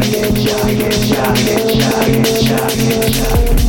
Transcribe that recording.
get ya, get ya, get ya, get get.